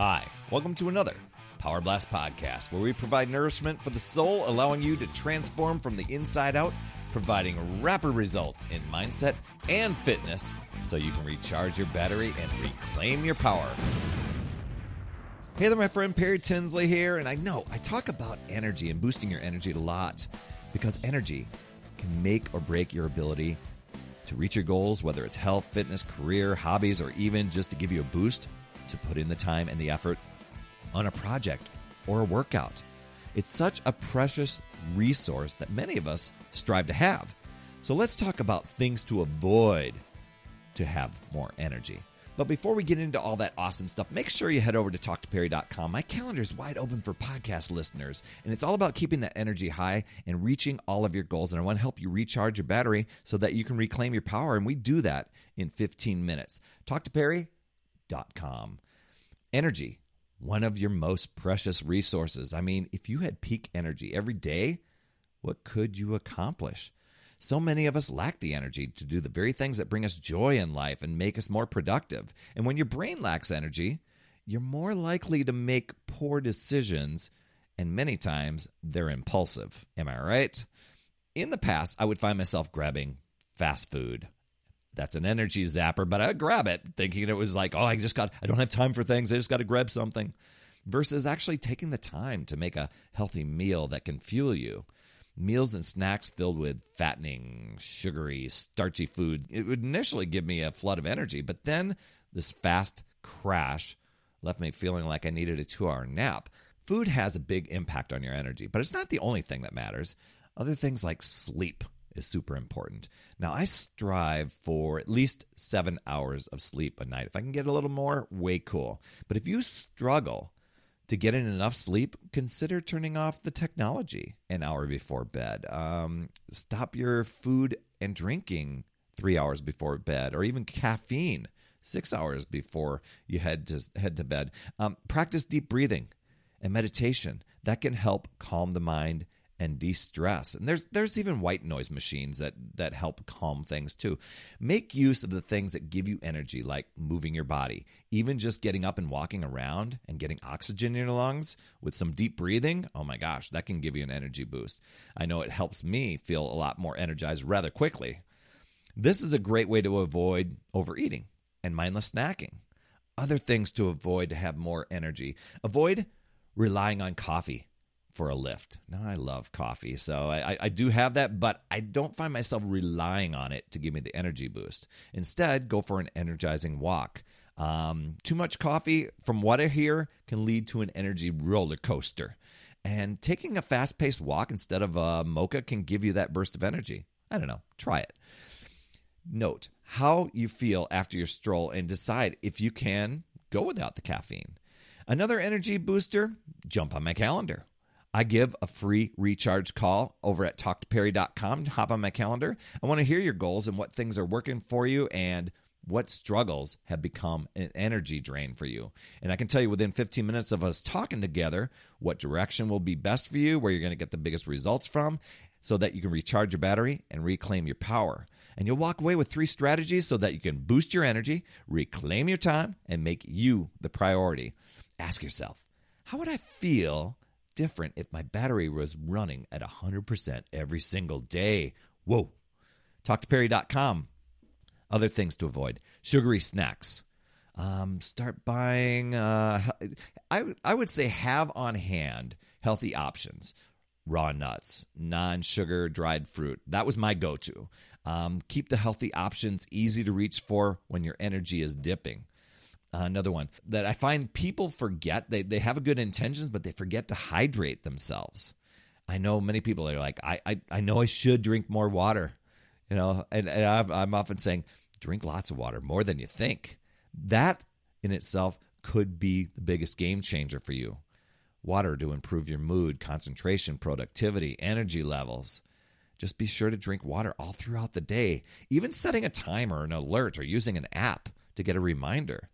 Hi, welcome to another Power Blast podcast where we provide nourishment for the soul, allowing you to transform from the inside out, providing rapid results in mindset and fitness so you can recharge your battery and reclaim your power. Hey there, my friend Perry Tinsley here, and I know I talk about energy and boosting your energy a lot because energy can make or break your ability to reach your goals, whether it's health, fitness, career, hobbies, or even just to give you a boost to put in the time and the effort on a project or a workout. It's such a precious resource that many of us strive to have. So let's talk about things to avoid to have more energy. But before we get into all that awesome stuff, make sure you head over to talktoperry.com. My calendar is wide open for podcast listeners, and it's all about keeping that energy high and reaching all of your goals. And I want to help you recharge your battery so that you can reclaim your power. And we do that in 15 minutes. Talk to Perry com. Energy, one of your most precious resources. I mean, if you had peak energy every day, what could you accomplish? So many of us lack the energy to do the very things that bring us joy in life and make us more productive. And when your brain lacks energy, you're more likely to make poor decisions, and many times they're impulsive. Am I right? In the past, I would find myself grabbing fast food that's an energy zapper, but I grab it thinking it was like, oh, I just got, I don't have time for things. I just got to grab something. Versus actually taking the time to make a healthy meal that can fuel you. Meals and snacks filled with fattening, sugary, starchy foods. It would initially give me a flood of energy, but then this fast crash left me feeling like I needed a two hour nap. Food has a big impact on your energy, but it's not the only thing that matters. Other things like sleep is super important. Now, I strive for at least seven hours of sleep a night. If I can get a little more, way cool. But if you struggle to get in enough sleep, consider turning off the technology an hour before bed. Um, stop your food and drinking three hours before bed, or even caffeine six hours before you head to head to bed. Um, practice deep breathing and meditation. That can help calm the mind and de-stress. And there's there's even white noise machines that that help calm things too. Make use of the things that give you energy like moving your body. Even just getting up and walking around and getting oxygen in your lungs with some deep breathing, oh my gosh, that can give you an energy boost. I know it helps me feel a lot more energized rather quickly. This is a great way to avoid overeating and mindless snacking. Other things to avoid to have more energy. Avoid relying on coffee for a lift. Now, I love coffee, so I, I, do have that, but I don't find myself relying on it to give me the energy boost. Instead, go for an energizing walk. Um, too much coffee, from what I hear, can lead to an energy roller coaster. And taking a fast paced walk instead of a mocha can give you that burst of energy. I don't know. Try it. Note how you feel after your stroll and decide if you can go without the caffeine. Another energy booster, jump on my calendar. I give a free recharge call over at talktoperry.com. Hop on my calendar. I want to hear your goals and what things are working for you and what struggles have become an energy drain for you. And I can tell you within 15 minutes of us talking together what direction will be best for you, where you're going to get the biggest results from, so that you can recharge your battery and reclaim your power. And you'll walk away with three strategies so that you can boost your energy, reclaim your time, and make you the priority. Ask yourself, how would I feel different if my battery was running at 100% every single day. Whoa. TalkToPerry.com. Other things to avoid sugary snacks. Um, start buying, uh, I, I would say, have on hand healthy options raw nuts, non sugar dried fruit. That was my go to. Um, keep the healthy options easy to reach for when your energy is dipping. Uh, another one that I find people forget. They, they have good intentions, but they forget to hydrate themselves. I know many people are like, I, I, I know I should drink more water, you know, and, and I'm, I'm often saying, drink lots of water, more than you think. That in itself could be the biggest game changer for you. Water to improve your mood, concentration, productivity, energy levels. Just be sure to drink water all throughout the day, even setting a timer, an alert, or using an app to get a reminder.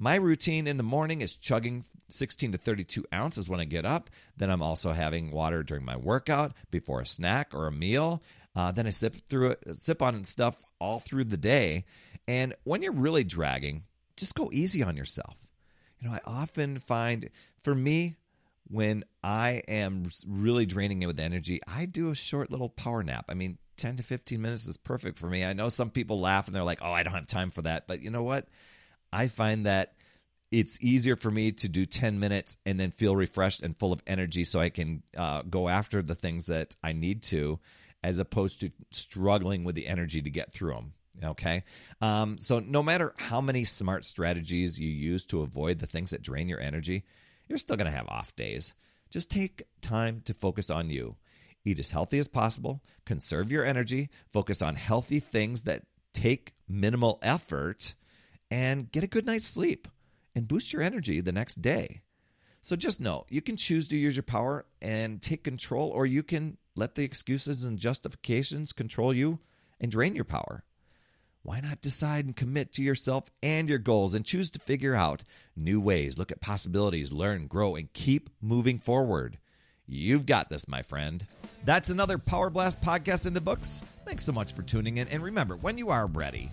My routine in the morning is chugging 16 to 32 ounces when I get up. Then I'm also having water during my workout, before a snack or a meal. Uh, then I sip through it, sip on stuff all through the day. And when you're really dragging, just go easy on yourself. You know, I often find for me, when I am really draining it with energy, I do a short little power nap. I mean, 10 to 15 minutes is perfect for me. I know some people laugh and they're like, oh, I don't have time for that. But you know what? I find that it's easier for me to do 10 minutes and then feel refreshed and full of energy so I can uh, go after the things that I need to, as opposed to struggling with the energy to get through them. Okay. Um, so, no matter how many smart strategies you use to avoid the things that drain your energy, you're still going to have off days. Just take time to focus on you. Eat as healthy as possible, conserve your energy, focus on healthy things that take minimal effort, and get a good night's sleep and boost your energy the next day. So just know you can choose to use your power and take control, or you can let the excuses and justifications control you and drain your power. Why not decide and commit to yourself and your goals and choose to figure out new ways, look at possibilities, learn, grow, and keep moving forward? You've got this, my friend. That's another Power Blast podcast in the books. Thanks so much for tuning in. And remember, when you are ready